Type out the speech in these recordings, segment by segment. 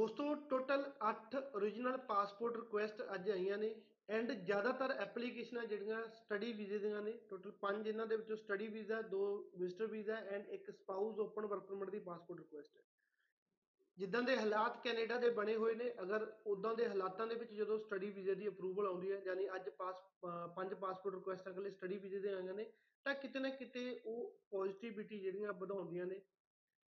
ਦੋਸਤੋ total 8 origignal passport request ਅੱਜ ਆਈਆਂ ਨੇ ਐਂਡ ਜ਼ਿਆਦਾਤਰ ਐਪਲੀਕੇਸ਼ਨਾਂ ਜਿਹੜੀਆਂ ਸਟੱਡੀ ਵੀਜ਼ੇ ਦੀਆਂ ਨੇ। ਟੋਟਲ 5 ਇਹਨਾਂ ਦੇ ਵਿੱਚੋਂ ਸਟੱਡੀ ਵੀਜ਼ਾ ਦੋ ਵਿਜ਼ਟਰ ਵੀਜ਼ਾ ਐਂਡ ਇੱਕ ਸਪਾਊਸ ਓਪਨ ਵਰਕ ਪਰਮਿਟ ਦੀ ਪਾਸਪੋਰਟ ਰਿਕੁਐਸਟ ਹੈ। ਜਿੱਦਾਂ ਦੇ ਹਾਲਾਤ ਕੈਨੇਡਾ ਦੇ ਬਣੇ ਹੋਏ ਨੇ, ਅਗਰ ਉਦਾਂ ਦੇ ਹਾਲਾਤਾਂ ਦੇ ਵਿੱਚ ਜਦੋਂ ਸਟੱਡੀ ਵੀਜ਼ੇ ਦੀ ਅਪਰੂਵਲ ਆਉਂਦੀ ਹੈ, ਯਾਨੀ ਅੱਜ ਪਾਸ ਅਹ ਪੰਜ ਪਾਸਪੋਰਟ ਰਿਕੁਐਸਟ ਅਗਲੇ ਸਟੱਡੀ ਵੀਜ਼ੇ ਦੇ ਆਈਆਂ ਨੇ, ਤਾਂ ਕਿਤੇ ਨਾ ਕਿਤੇ ਉਹ ਪੋਜ਼ਿਟਿਵਿਟੀ ਜਿਹੜੀਆਂ ਵਧਾਉਂਦੀਆਂ ਨੇ।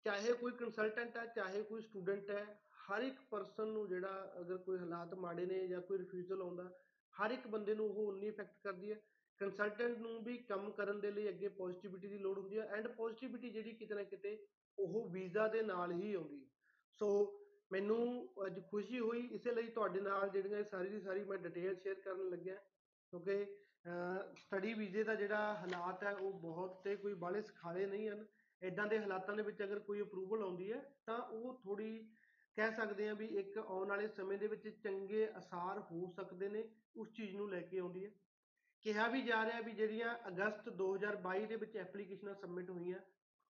ਚਾਹੇ ਕੋਈ ਕੰਸਲਟੈਂਟ ਹੈ ਚਾਹੇ ਕੋਈ ਸਟੂਡੈਂਟ ਹੈ ਹਰ ਇੱਕ ਪਰਸਨ ਨੂੰ ਜਿਹੜਾ ਅਗਰ ਕੋਈ ਹਾਲਾਤ ਮਾੜੇ ਨੇ ਜਾਂ ਕੋਈ ਰਿਫਿਊਜ਼ਲ ਆਉਂਦਾ, ਹਰ ਇੱਕ ਬੰਦੇ ਨੂੰ ਉਹ ਉਨੀ ਇਫੈਕਟ ਕਰਦੀ ਹੈ। ਕੰਸਲਟੈਂਟ ਨੂੰ ਵੀ ਕੰਮ ਕਰਨ ਦੇ ਲਈ ਅੱਗੇ ਪੋਜ਼ਿਟਿਵਿਟੀ ਦੀ ਲੋੜ ਹੁੰਦੀ ਹੈ ਐਂਡ ਪੋਜ਼ਿਟਿਵਿਟੀ ਜਿਹੜੀ ਕਿਤੇ ਨਾ ਕਿਤੇ ਉਹ ਵੀਜ਼ਾ ਦੇ ਨਾਲ ਹੀ ਆਉਂਦੀ ਹੈ। ਸੋ ਮੈਨੂੰ ਅੱਜ ਖੁਸ਼ੀ ਹੋਈ, ਇਸੇ ਲਈ ਤੁਹਾਡੇ ਨਾਲ ਜਿਹੜੀਆਂ ਇਹ ਸਾਰੀ ਦੀ ਸਾਰੀ ਮੈਂ ਡਿਟੇਲ ਸ਼ੇਅਰ ਕਰਨ ਲੱਗਿਆ, ਕਿਉਂਕਿ ਸਟੱਡੀ ਵੀਜ਼ੇ ਦਾ ਜਿਹੜਾ ਹਾਲਾਤ ਹੈ ਉਹ ਬਹੁਤ ਤੇ ਕੋਈ ਬਾਹਲੇ ਸੁਖਾਲੇ ਨਹੀਂ ਹਨ। ਇਦਾਂ ਦੇ ਹਾਲਾਤਾਂ ਦੇ ਵਿੱਚ ਅਗਰ ਕੋਈ ਅਪਰੂਵਲ ਆਉਂਦੀ ਹੈ ਤਾਂ ਉਹ ਥੋੜੀ ਕਹਿ ਸਕਦੇ ਆ ਵੀ ਇੱਕ ਆਉਣ ਵਾਲੇ ਸਮੇਂ ਦੇ ਵਿੱਚ ਚੰਗੇ ਅਸਾਰ ਹੋ ਸਕਦੇ ਨੇ, ਉਸ ਚੀਜ਼ ਨੂੰ ਲੈ ਕੇ ਆਉਂਦੀ ਹੈ। ਕਿਹਾ ਵੀ ਜਾ ਰਿਹਾ ਵੀ ਜਿਹੜੀਆਂ ਅਗਸਤ 2022 ਦੇ ਵਿੱਚ ਐਪਲੀਕੇਸ਼ਨਾਂ ਸਬਮਿਟ ਹੋਈਆਂ,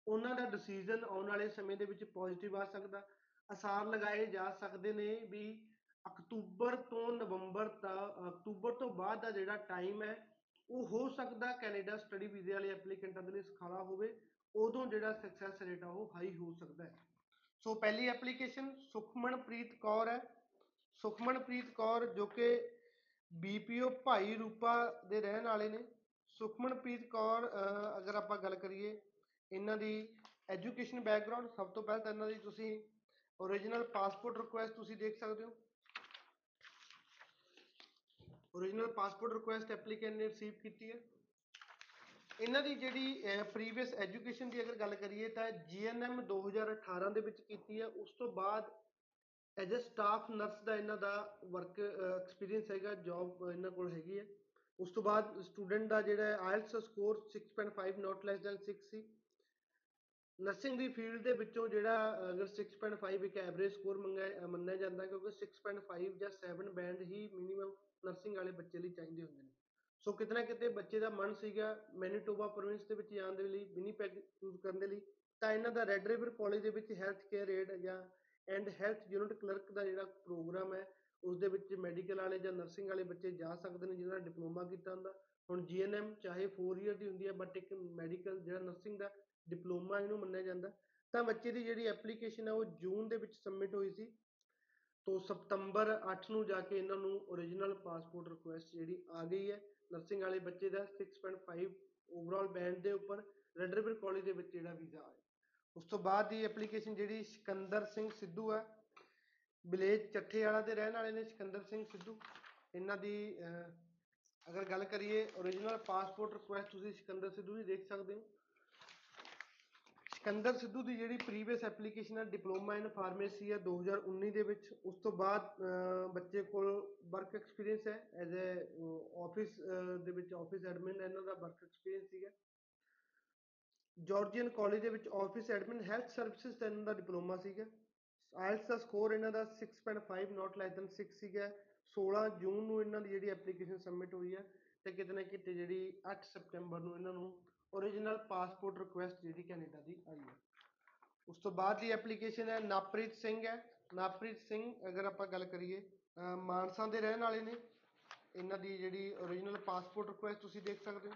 ਉਹਨਾਂ ਦਾ ਡਿਸੀਜਨ ਆਉਣ ਵਾਲੇ ਸਮੇਂ ਦੇ ਵਿੱਚ ਪੋਜ਼ਿਟਿਵ ਆ ਸਕਦਾ। ਅਸਾਰ ਲਗਾਏ ਜਾ ਸਕਦੇ ਨੇ ਵੀ ਅਕਤੂਬਰ ਤੋਂ ਨਵੰਬਰ ਤੱਕ ਅਕਤੂਬਰ ਤੋਂ ਬਾਅਦ ਦਾ ਜਿਹੜਾ ਟਾਈਮ ਹੈ, ਉਹ ਹੋ ਸਕਦਾ ਕੈਨੇਡਾ ਸਟੱਡੀ ਵੀਜ਼ੇ ਵਾਲੇ ਐਪਲੀਕੈਂਟਾਂ ਦੇ ਲਈ ਸੁਖਾਲਾ ਹੋਵੇ, ਉਦੋਂ ਜਿਹੜਾ ਸਕਸੈਸ ਰੇਟ ਆ ਉਹ ਹਾਈ ਹੋ ਸਕਦਾ ਹੈ। ਸੋ ਪਹਿਲੀ ਐਪਲੀਕੇਸ਼ਨ ਸੁਖਮਨਪ੍ਰੀਤ ਕੌਰ ਹੈ। ਸੁਖਮਨਪ੍ਰੀਤ ਕੌਰ ਜੋ ਕਿ ਬੀਪੀਓ ਭਾਈ ਰੂਪਾ ਦੇ ਰਹਿਣ ਵਾਲੇ ਨੇ। ਸੁਖਮਨਪ੍ਰੀਤ ਕੌਰ ਅਹ, ਅਗਰ ਆਪਾਂ ਗੱਲ ਕਰੀਏ ਇਹਨਾਂ ਦੀ ਐਜੂਕੇਸ਼ਨ ਬੈਕਗ੍ਰਾਉਂਡ ਸਭ ਤੋਂ ਪਹਿਲਾਂ ਤਾਂ ਇਹਨਾਂ ਦੀ ਤੁਸੀਂ ਓਰੀਜਨਲ ਪਾਸਪੋਰਟ ਰਿਕੁਐਸਟ ਤੁਸੀਂ ਦੇਖ ਸਕਦੇ ਹੋ। ਓਰੀਜਨਲ ਪਾਸਪੋਰਟ ਰਿਕੁਐਸਟ ਐਪਲੀਕੈਂਟ ਨੇ ਰਿਸੀਵ ਕੀਤੀ ਹੈ। ਇਹਨਾਂ ਦੀ ਜਿਹੜੀ ਪ੍ਰੀਵੀਅਸ ਐਜੂਕੇਸ਼ਨ ਦੀ ਅਗਰ ਗੱਲ ਕਰੀਏ ਤਾਂ ਜੀਐਨਐਮ 2018 ਦੇ ਵਿੱਚ ਕੀਤੀ ਹੈ। ਉਸ ਤੋਂ ਬਾਅਦ ਐਜ਼ ਅ ਸਟਾਫ ਨਰਸ ਦਾ ਇਹਨਾਂ ਦਾ ਵਰਕ ਐਕਸਪੀਰੀਅੰਸ ਹੈਗਾ ਜੌਬ ਇਹਨਾਂ ਕੋਲ ਹੈਗੀ ਹੈ। ਉਸ ਤੋਂ ਬਾਅਦ ਸਟੂਡੈਂਟ ਦਾ ਜਿਹੜਾ IELTS score 6.5 not less than 6 ਸੀ। ਨਰਸਿੰਗ ਦੀ ਫੀਲਡ ਦੇ ਵਿੱਚੋਂ ਜਿਹੜਾ, ਅਗਰ 6.5 ਇੱਕ ਐਵਰੇਜ ਸਕੋਰ ਮੰਗਿਆ ਮੰਨਿਆ ਜਾਂਦਾ ਕਿਉਂਕਿ 6.5 ਜਾਂ 7 ਬੈਂਡ ਹੀ ਮਿਨੀਮਮ ਨਰਸਿੰਗ ਵਾਲੇ ਬੱਚੇ ਲਈ ਚਾਹੀਦੇ ਹੁੰਦੇ ਨੇ। ਸੋ ਕਿਤੇ ਨਾ ਕਿਤੇ ਬੱਚੇ ਦਾ ਮਨ ਸੀਗਾ ਮੈਨੀਟੋਬਾ ਪ੍ਰੋਵਿੰਸ ਦੇ ਵਿੱਚ ਜਾਣ ਦੇ ਲਈ ਵਿਨੀਪੈਗ ਚੂਜ਼ ਕਰਨ ਦੇ ਲਈ, ਤਾਂ ਇਹਨਾਂ ਦਾ ਰੈੱਡ ਰਿਵਰ ਕਾਲਜ ਦੇ ਵਿੱਚ ਹੈਲਥ ਕੇਅਰ ਏਡ ਜਾਂ ਐਂਡ ਹੈਲਥ ਯੂਨਿਟ ਕਲਰਕ ਦਾ ਜਿਹੜਾ ਪ੍ਰੋਗਰਾਮ ਹੈ, ਉਸ ਦੇ ਵਿੱਚ ਮੈਡੀਕਲ ਵਾਲੇ ਜਾਂ ਨਰਸਿੰਗ ਵਾਲੇ ਬੱਚੇ ਜਾ ਸਕਦੇ ਨੇ, ਜਿਹਨਾਂ ਨੇ ਡਿਪਲੋਮਾ ਕੀਤਾ ਹੁੰਦਾ। ਹੁਣ ਜੀਐਨਐਮ ਚਾਹੇ 4 ਇਅਰ ਦੀ ਹੁੰਦੀ ਹੈ ਬਟ ਇੱਕ ਮੈਡੀਕਲ ਜਿਹੜਾ ਨਰਸਿੰਗ ਦਾ ਡਿਪਲੋਮਾ ਇਹਨੂੰ ਮੰਨਿਆ ਜਾਂਦਾ। ਤਾਂ ਬੱਚੇ ਦੀ ਜਿਹੜੀ ਐਪਲੀਕੇਸ਼ਨ ਹੈ, ਉਹ ਜੂਨ ਦੇ ਵਿੱਚ ਸਬਮਿਟ ਹੋਈ ਸੀ। ਤੋਂ ਸਤੰਬਰ 8 ਨੂੰ ਜਾ ਕੇ ਇਹਨਾਂ ਨੂੰ ਓਰੀਜਨਲ ਪਾਸਪੋਰਟ ਰਿਕੁਐਸਟ ਜਿਹੜੀ ਆ ਗਈ ਹੈ ਨਰਸਿੰਗ ਵਾਲੇ ਬੱਚੇ ਦਾ 6.5 ਓਵਰਆਲ ਬੈਂਡ ਦੇ ਉੱਪਰ ਰੈੱਡ ਰਿਵਰ ਕਾਲਜ ਦੇ ਵਿੱਚ ਜਿਹੜਾ ਵੀਜ਼ਾ ਆਇਆ। ਉਸ ਤੋਂ ਬਾਅਦ ਦੀ ਐਪਲੀਕੇਸ਼ਨ ਜਿਹੜੀ ਸਿਕੰਦਰ ਸਿੰਘ ਸਿੱਧੂ ਹੈ, ਵਿਲੇਜ ਚੱਠੇ ਵਾਲਾ ਦੇ ਰਹਿਣ ਵਾਲੇ ਨੇ ਸਿਕੰਦਰ ਸਿੰਘ ਸਿੱਧੂ। ਇਹਨਾਂ ਦੀ ਅਗਰ ਗੱਲ ਕਰੀਏ ਓਰੀਜਨਲ ਪਾਸਪੋਰਟ ਰਿਕੁਐਸਟ ਤੁਸੀਂ ਸਿਕੰਦਰ ਸਿੱਧੂ ਦੀ ਦੇਖ ਸਕਦੇ ਹੋ। ਸਿਕੰਦਰ ਸਿੱਧੂ ਦੀ ਜਿਹੜੀ ਪ੍ਰੀਵੀਅਸ ਐਪਲੀਕੇਸ਼ਨ ਹੈ ਡਿਪਲੋਮਾ ਇਨ ਫਾਰਮੇਸੀ ਹੈ 2019 ਦੇ ਵਿੱਚ, ਉਸ ਤੋਂ ਬਾਅਦ ਬੱਚੇ ਕੋਲ ਵਰਕ ਐਕਸਪੀਰੀਅੰਸ ਹੈ ਐਜ਼ ਅ ਆਫਿਸ ਦੇ ਵਿੱਚ ਆਫਿਸ ਐਡਮਿਨ ਇਹਨਾਂ ਦਾ ਵਰਕ ਐਕਸਪੀਰੀਅੰਸ ਸੀਗਾ। ਜਾਰਜੀਅਨ ਕਾਲਜ ਦੇ ਵਿੱਚ ਆਫਿਸ ਐਡਮਿਨ ਹੈਲਥ ਸਰਵਿਸਿਜ਼ ਦਾ ਇਹਨਾਂ ਦਾ ਡਿਪਲੋਮਾ ਸੀਗਾ। ਆਇਲਸ ਦਾ ਸਕੋਰ ਇਹਨਾਂ ਦਾ 6.5 ਨਾਟ ਲੈਸ ਦੈਨ 6 ਸੀਗਾ। 16 ਜੂਨ ਨੂੰ ਇਹਨਾਂ ਦੀ ਜਿਹੜੀ ਐਪਲੀਕੇਸ਼ਨ ਸਬਮਿਟ ਹੋਈ ਹੈ ਤੇ ਕਿਤੇ ਨਾ ਕਿਤੇ ਜਿਹੜੀ 8 ਸਤੰਬਰ ਨੂੰ ਇਹਨਾਂ ਨੂੰ ਓਰੀਜਨਲ ਪਾਸਪੋਰਟ ਰਿਕੁਐਸਟ ਜਿਹੜੀ ਕੈਨੇਡਾ ਦੀ ਆਈ ਹੈ। ਉਸ ਤੋਂ ਬਾਅਦ ਦੀ ਐਪਲੀਕੇਸ਼ਨ ਹੈ ਨਾਪ੍ਰੀਤ ਸਿੰਘ ਹੈ। ਨਾਪ੍ਰੀਤ ਸਿੰਘ, ਅਗਰ ਆਪਾਂ ਗੱਲ ਕਰੀਏ ਮਾਨਸਾ ਦੇ ਰਹਿਣ ਵਾਲੇ ਨੇ। ਇਹਨਾਂ ਦੀ ਜਿਹੜੀ ਓਰੀਜਨਲ ਪਾਸਪੋਰਟ ਰਿਕੁਐਸਟ ਤੁਸੀਂ ਦੇਖ ਸਕਦੇ ਹੋ।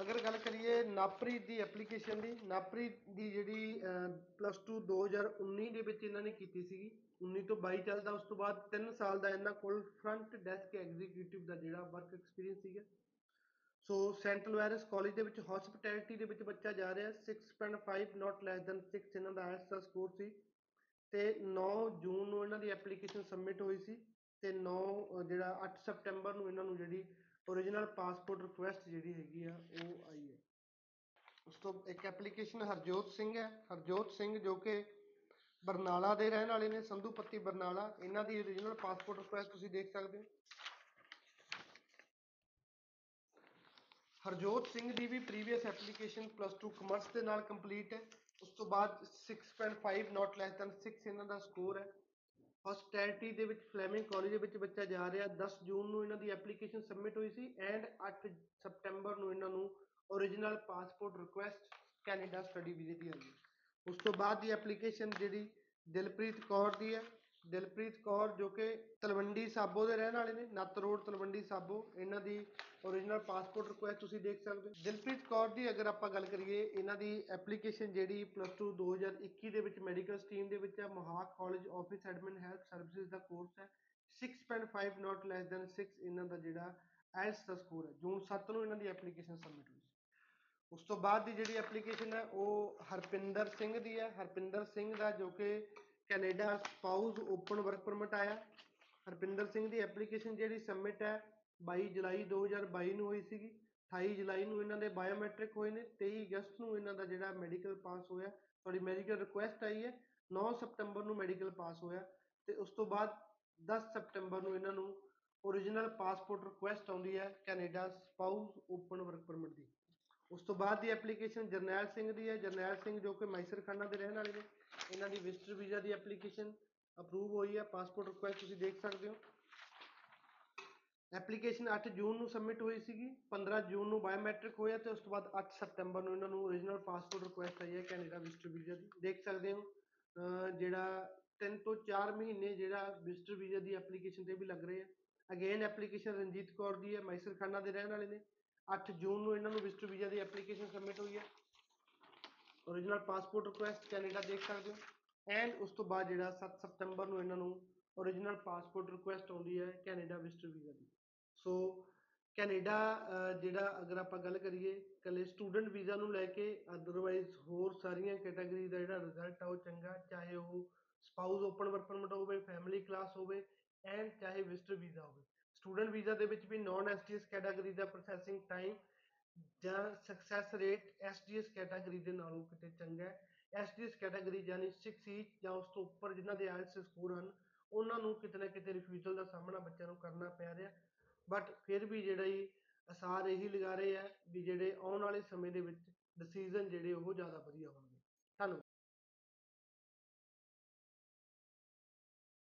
ਅਗਰ ਗੱਲ ਕਰੀਏ ਨਾਪ੍ਰੀਤ ਦੀ ਐਪਲੀਕੇਸ਼ਨ ਦੀ ਨਾਪ੍ਰੀਤ ਦੀ ਜਿਹੜੀ ਪਲੱਸ 2 2019 ਦੇ ਵਿੱਚ ਇਹਨਾਂ ਨੇ ਕੀਤੀ ਸੀਗੀ। 19 ਤੋਂ 22 ਚੱਲਦਾ, ਉਸ ਤੋਂ ਬਾਅਦ 3 ਸਾਲ ਦਾ ਇਹਨਾਂ ਕੋਲ ਫਰੰਟ ਡੈਸਕ ਐਗਜ਼ੀਕਿਊਟਿਵ ਦਾ ਜਿਹੜਾ ਵਰਕ ਐਕਸਪੀਰੀਅੰਸ ਸੀਗਾ। ਸੋ ਸੈਂਟਰਲ ਵਾਇਰਸ ਕਾਲਜ ਦੇ ਵਿੱਚ ਹਸਪਿਟੈਲਿਟੀ ਦੇ ਵਿੱਚ ਬੱਚਾ ਜਾ ਰਿਹਾ 6.5 ਨਾਟ ਲੈਸ ਦੈਨ 6 ਇਹਨਾਂ ਦਾ ਆਇਲਸ ਦਾ ਸਕੋਰ ਸੀ। ਤੇ 9 ਜੂਨ ਨੂੰ ਇਹਨਾਂ ਦੀ ਐਪਲੀਕੇਸ਼ਨ ਸਬਮਿਟ ਹੋਈ ਸੀ ਤੇ 9 ਜਿਹੜਾ 8 ਸਤੰਬਰ ਨੂੰ ਇਹਨਾਂ ਨੂੰ ਜਿਹੜੀ ਓਰੀਜਨਲ ਪਾਸਪੋਰਟ ਰਿਕੁਐਸਟ ਜਿਹੜੀ ਹੈਗੀ ਆ, ਉਹ ਆਈ ਹੈ। ਉਸ ਤੋਂ ਇੱਕ ਐਪਲੀਕੇਸ਼ਨ ਹਰਜੋਤ ਸਿੰਘ ਹੈ। ਹਰਜੋਤ ਸਿੰਘ ਜੋ ਕਿ ਬਰਨਾਲਾ ਦੇ ਰਹਿਣ ਵਾਲੇ ਨੇ ਸੰਧੂ ਪੱਤੀ ਬਰਨਾਲਾ। ਇਹਨਾਂ ਦੀ ਓਰੀਜਨਲ ਪਾਸਪੋਰਟ ਰਿਕੁਐਸਟ ਤੁਸੀਂ ਦੇਖ ਸਕਦੇ ਹੋ। ਹਰਜੋਤ ਸਿੰਘ ਦੀ ਵੀ ਪ੍ਰੀਵੀਅਸ ਐਪਲੀਕੇਸ਼ਨ ਪਲੱਸ 2 ਕਮਰਸ ਦੇ ਨਾਲ ਕੰਪਲੀਟ ਹੈ। ਉਸ ਤੋਂ ਬਾਅਦ 6.5 ਨਾਟ ਲੈਸ ਦੈਨ 6 ਇਹਨਾਂ ਦਾ ਸਕੋਰ ਹੈ। ਹਸਟੈਲਿਟੀ ਦੇ ਵਿੱਚ ਫਲੈਮਿੰਗ ਕਾਲਜ ਦੇ ਵਿੱਚ ਬੱਚਾ ਜਾ ਰਿਹਾ। 10 ਜੂਨ ਨੂੰ ਇਹਨਾਂ ਦੀ ਐਪਲੀਕੇਸ਼ਨ ਸਬਮਿਟ ਹੋਈ ਸੀ ਐਂਡ 8 ਸਤੰਬਰ ਨੂੰ ਇਹਨਾਂ ਨੂੰ original passport request Canada study ਵੀਜ਼ੇ ਦੀ ਆਈ ਉਸ ਤੋਂ ਬਾਅਦ ਦੀ ਐਪਲੀਕੇਸ਼ਨ ਜਿਹੜੀ ਦਿਲਪ੍ਰੀਤ ਕੌਰ ਦੀ ਹੈ ਦਿਲਪ੍ਰੀਤ ਕੌਰ ਜੋ ਕਿ ਤਲਵੰਡੀ ਸਾਬੋ ਦੇ ਰਹਿਣ ਵਾਲੇ ਨੇ, ਨੱਤ ਰੋਡ ਤਲਵੰਡੀ ਸਾਬੋ। ਇਹਨਾਂ ਦੀ ਓਰੀਜਨਲ ਪਾਸਪੋਰਟ ਰਿਕੁਐਸਟ ਤੁਸੀਂ ਦੇਖ ਸਕਦੇ ਹੋ। ਦਿਲਪ੍ਰੀਤ ਕੌਰ ਦੀ ਅਗਰ ਆਪਾਂ ਗੱਲ ਕਰੀਏ, ਇਹਨਾਂ ਦੀ ਐਪਲੀਕੇਸ਼ਨ ਜਿਹੜੀ ਪਲੱਸ 2 2021 ਦੇ ਵਿੱਚ ਮੈਡੀਕਲ ਸਟਰੀਮ ਦੇ ਵਿੱਚ ਹੈ। Mohawk college office admin health services ਦਾ ਕੋਰਸ ਹੈ। 6.5 ਨਾਟ ਲੈਸ ਦੈਨ 6 ਇਹਨਾਂ ਦਾ ਜਿਹੜਾ ਆਇਲਸ ਦਾ ਸਕੋਰ ਹੈ। ਜੂਨ 7 ਨੂੰ ਇਹਨਾਂ ਦੀ ਐਪਲੀਕੇਸ਼ਨ ਸਬਮਿਟ ਹੋਈ ਸੀ। ਉਸ ਤੋਂ ਬਾਅਦ ਦੀ ਜਿਹੜੀ ਐਪਲੀਕੇਸ਼ਨ ਹੈ, ਉਹ ਹਰਪਿੰਦਰ ਸਿੰਘ ਦੀ ਹੈ। ਹਰਪਿੰਦਰ ਸਿੰਘ ਦਾ ਜੋ ਕਿ Canada spouse open work permit ਆਇਆ। ਹਰਪਿੰਦਰ ਸਿੰਘ ਦੀ ਐਪਲੀਕੇਸ਼ਨ ਜਿਹੜੀ ਸਬਮਿਟ ਹੈ 22 ਜੁਲਾਈ 2022 ਨੂੰ ਹੋਈ ਸੀਗੀ। 28 ਜੁਲਾਈ ਨੂੰ ਇਹਨਾਂ ਦੇ ਬਾਇਓਮੈਟ੍ਰਿਕ ਹੋਏ ਨੇ 23 ਅਗਸਤ ਨੂੰ ਇਹਨਾਂ ਦਾ ਜਿਹੜਾ ਮੈਡੀਕਲ ਪਾਸ ਹੋਇਆ ਸੌਰੀ ਮੈਡੀਕਲ ਰਿਕੁਐਸਟ ਆਈ ਹੈ 9 ਸਤੰਬਰ ਨੂੰ ਮੈਡੀਕਲ ਪਾਸ ਹੋਇਆ ਤੇ ਉਸ ਤੋਂ ਬਾਅਦ 10 ਸਤੰਬਰ ਨੂੰ ਇਹਨਾਂ ਨੂੰ ਓਰੀਜਨਲ ਪਾਸਪੋਰਟ ਰਿਕੁਐਸਟ ਆਉਂਦੀ ਹੈ Canada spouse open work permit ਦੀ। ਉਸ ਤੋਂ ਬਾਅਦ ਦੀ ਐਪਲੀਕੇਸ਼ਨ ਜਰਨੈਲ ਸਿੰਘ ਦੀ ਹੈ। ਜਰਨੈਲ ਸਿੰਘ ਜੋ ਕਿ ਮੈਸਰ ਖਾਨਾ ਦੇ ਰਹਿਣ ਵਾਲੇ ਨੇ। ਇਹਨਾਂ ਦੀ ਵਿਜ਼ਟਰ ਵੀਜ਼ਾ ਦੀ ਐਪਲੀਕੇਸ਼ਨ ਅਪਰੂਵ ਹੋਈ ਹੈ। ਪਾਸਪੋਰਟ ਰਿਕੁਐਸਟ ਤੁਸੀਂ ਦੇਖ ਸਕਦੇ ਹੋ। ਐਪਲੀਕੇਸ਼ਨ 8 ਜੂਨ ਨੂੰ ਸਬਮਿਟ ਹੋਈ ਸੀਗੀ। 15 ਜੂਨ ਨੂੰ ਬਾਇਓਮੈਟ੍ਰਿਕ ਹੋਇਆ ਤੇ ਉਸ ਤੋਂ ਬਾਅਦ 8 ਸਤੰਬਰ ਨੂੰ ਇਹਨਾਂ ਨੂੰ ਓਰੀਜਨਲ ਪਾਸਪੋਰਟ ਰਿਕੁਐਸਟ ਆਈ ਹੈ ਕੈਨੇਡਾ ਵਿਜ਼ਟਰ ਵੀਜ਼ਾ ਦੀ। ਦੇਖ ਸਕਦੇ ਹੋ, ਅਹ ਜਿਹੜਾ 3 ਤੋਂ 4 ਮਹੀਨੇ ਜਿਹੜਾ ਵਿਜ਼ਟਰ ਵੀਜ਼ਾ ਦੀ ਐਪਲੀਕੇਸ਼ਨ ਤੇ ਵੀ ਲੱਗ ਰਹੇ ਆ। ਅਗੇਨ ਐਪਲੀਕੇਸ਼ਨ ਰਣਜੀਤ ਕੌਰ ਦੀ ਹੈ। ਮੈਸਰ ਖਾਨਾ ਦੇ ਰਹਿਣ ਵਾਲੇ ਨੇ। 8 ਜੂਨ ਨੂੰ ਇਹਨਾਂ ਨੂੰ ਵਿਜ਼ਟਰ ਵੀਜ਼ਾ ਦੀ ਐਪਲੀਕੇਸ਼ਨ ਸਬਮਿਟ ਹੋਈ ਹੈ। ਓਰੀਜਨਲ ਪਾਸਪੋਰਟ ਰਿਕੁਐਸਟ ਕੈਨੇਡਾ ਦੇਖ ਸਕਦੇ ਹੋ। ਐਂਡ ਉਸ ਤੋਂ ਬਾਅਦ ਜਿਹੜਾ 7 ਸਤੰਬਰ ਨੂੰ ਇਹਨਾਂ ਨੂੰ ਓਰੀਜਨਲ ਪਾਸਪੋਰਟ ਰਿਕੁਐਸਟ ਆਉਂਦੀ ਹੈ ਕੈਨੇਡਾ ਵਿਜ਼ਟਰ ਵੀਜ਼ਾ ਦੀ। ਸੋ ਕੈਨੇਡਾ ਅਹ, ਜਿਹੜਾ ਅਗਰ ਆਪਾਂ ਗੱਲ ਕਰੀਏ ਕੱਲੇ ਸਟੂਡੈਂਟ ਵੀਜ਼ਾ ਨੂੰ ਲੈ ਕੇ ਅਦਰਵਾਈਜ਼ ਹੋਰ ਸਾਰੀਆਂ ਕੈਟਾਗਰੀ ਦਾ ਜਿਹੜਾ ਰਿਜ਼ਲਟ ਆ ਉਹ ਚੰਗਾ ਚਾਹੇ ਉਹ ਸਪਾਊਸ ਓਪਨ ਵਰਕ ਪਰਮਿਟ ਹੋਵੇ ਫੈਮਿਲੀ ਕਲਾਸ ਹੋਵੇ ਐਂਡ ਚਾਹੇ ਵਿਜ਼ਟਰ ਵੀਜ਼ਾ ਹੋਵੇ। ਸਟੂਡੈਂਟ ਵੀਜ਼ਾ ਦੇ ਵਿੱਚ ਵੀ ਨਾਨ ਐਸਟੀਐਸ ਕੈਟਾਗਰੀ ਦਾ ਪ੍ਰੋਸੈਸਿੰਗ ਟਾਈਮ ਜਾਂ ਸਕਸੈਸ ਰੇਟ ਐਸਡੀਐਸ ਕੈਟਾਗਰੀ ਦੇ ਨਾਲੋਂ ਕਿਤੇ ਚੰਗਾ ਹੈ। ਐਸਡੀਐਸ ਕੈਟਾਗਰੀ ਯਾਨੀ 6 ਈਚ ਜਾਂ ਉਸ ਤੋਂ ਉੱਪਰ ਜਿਨ੍ਹਾਂ ਦੇ ਆਇਲਸ ਸਕੋਰ ਹਨ, ਉਹਨਾਂ ਨੂੰ ਕਿਤੇ ਨਾ ਕਿਤੇ ਰਿਫਿਊਜ਼ਲ ਦਾ ਸਾਹਮਣਾ ਬੱਚਿਆਂ ਨੂੰ ਕਰਨਾ ਪੈ ਰਿਹਾ। ਬਟ ਫਿਰ ਵੀ ਜਿਹੜਾ ਹੀ ਅਸਾਰ ਇਹੀ ਲਗਾ ਰਹੇ ਆ ਵੀ ਜਿਹੜੇ ਆਉਣ ਵਾਲੇ ਸਮੇਂ ਦੇ ਵਿੱਚ ਡਿਸੀਜਨ ਜਿਹੜੇ ਉਹ ਜ਼ਿਆਦਾ ਵਧੀਆ ਹੋਣਗੇ। ਧੰਨਵਾਦ।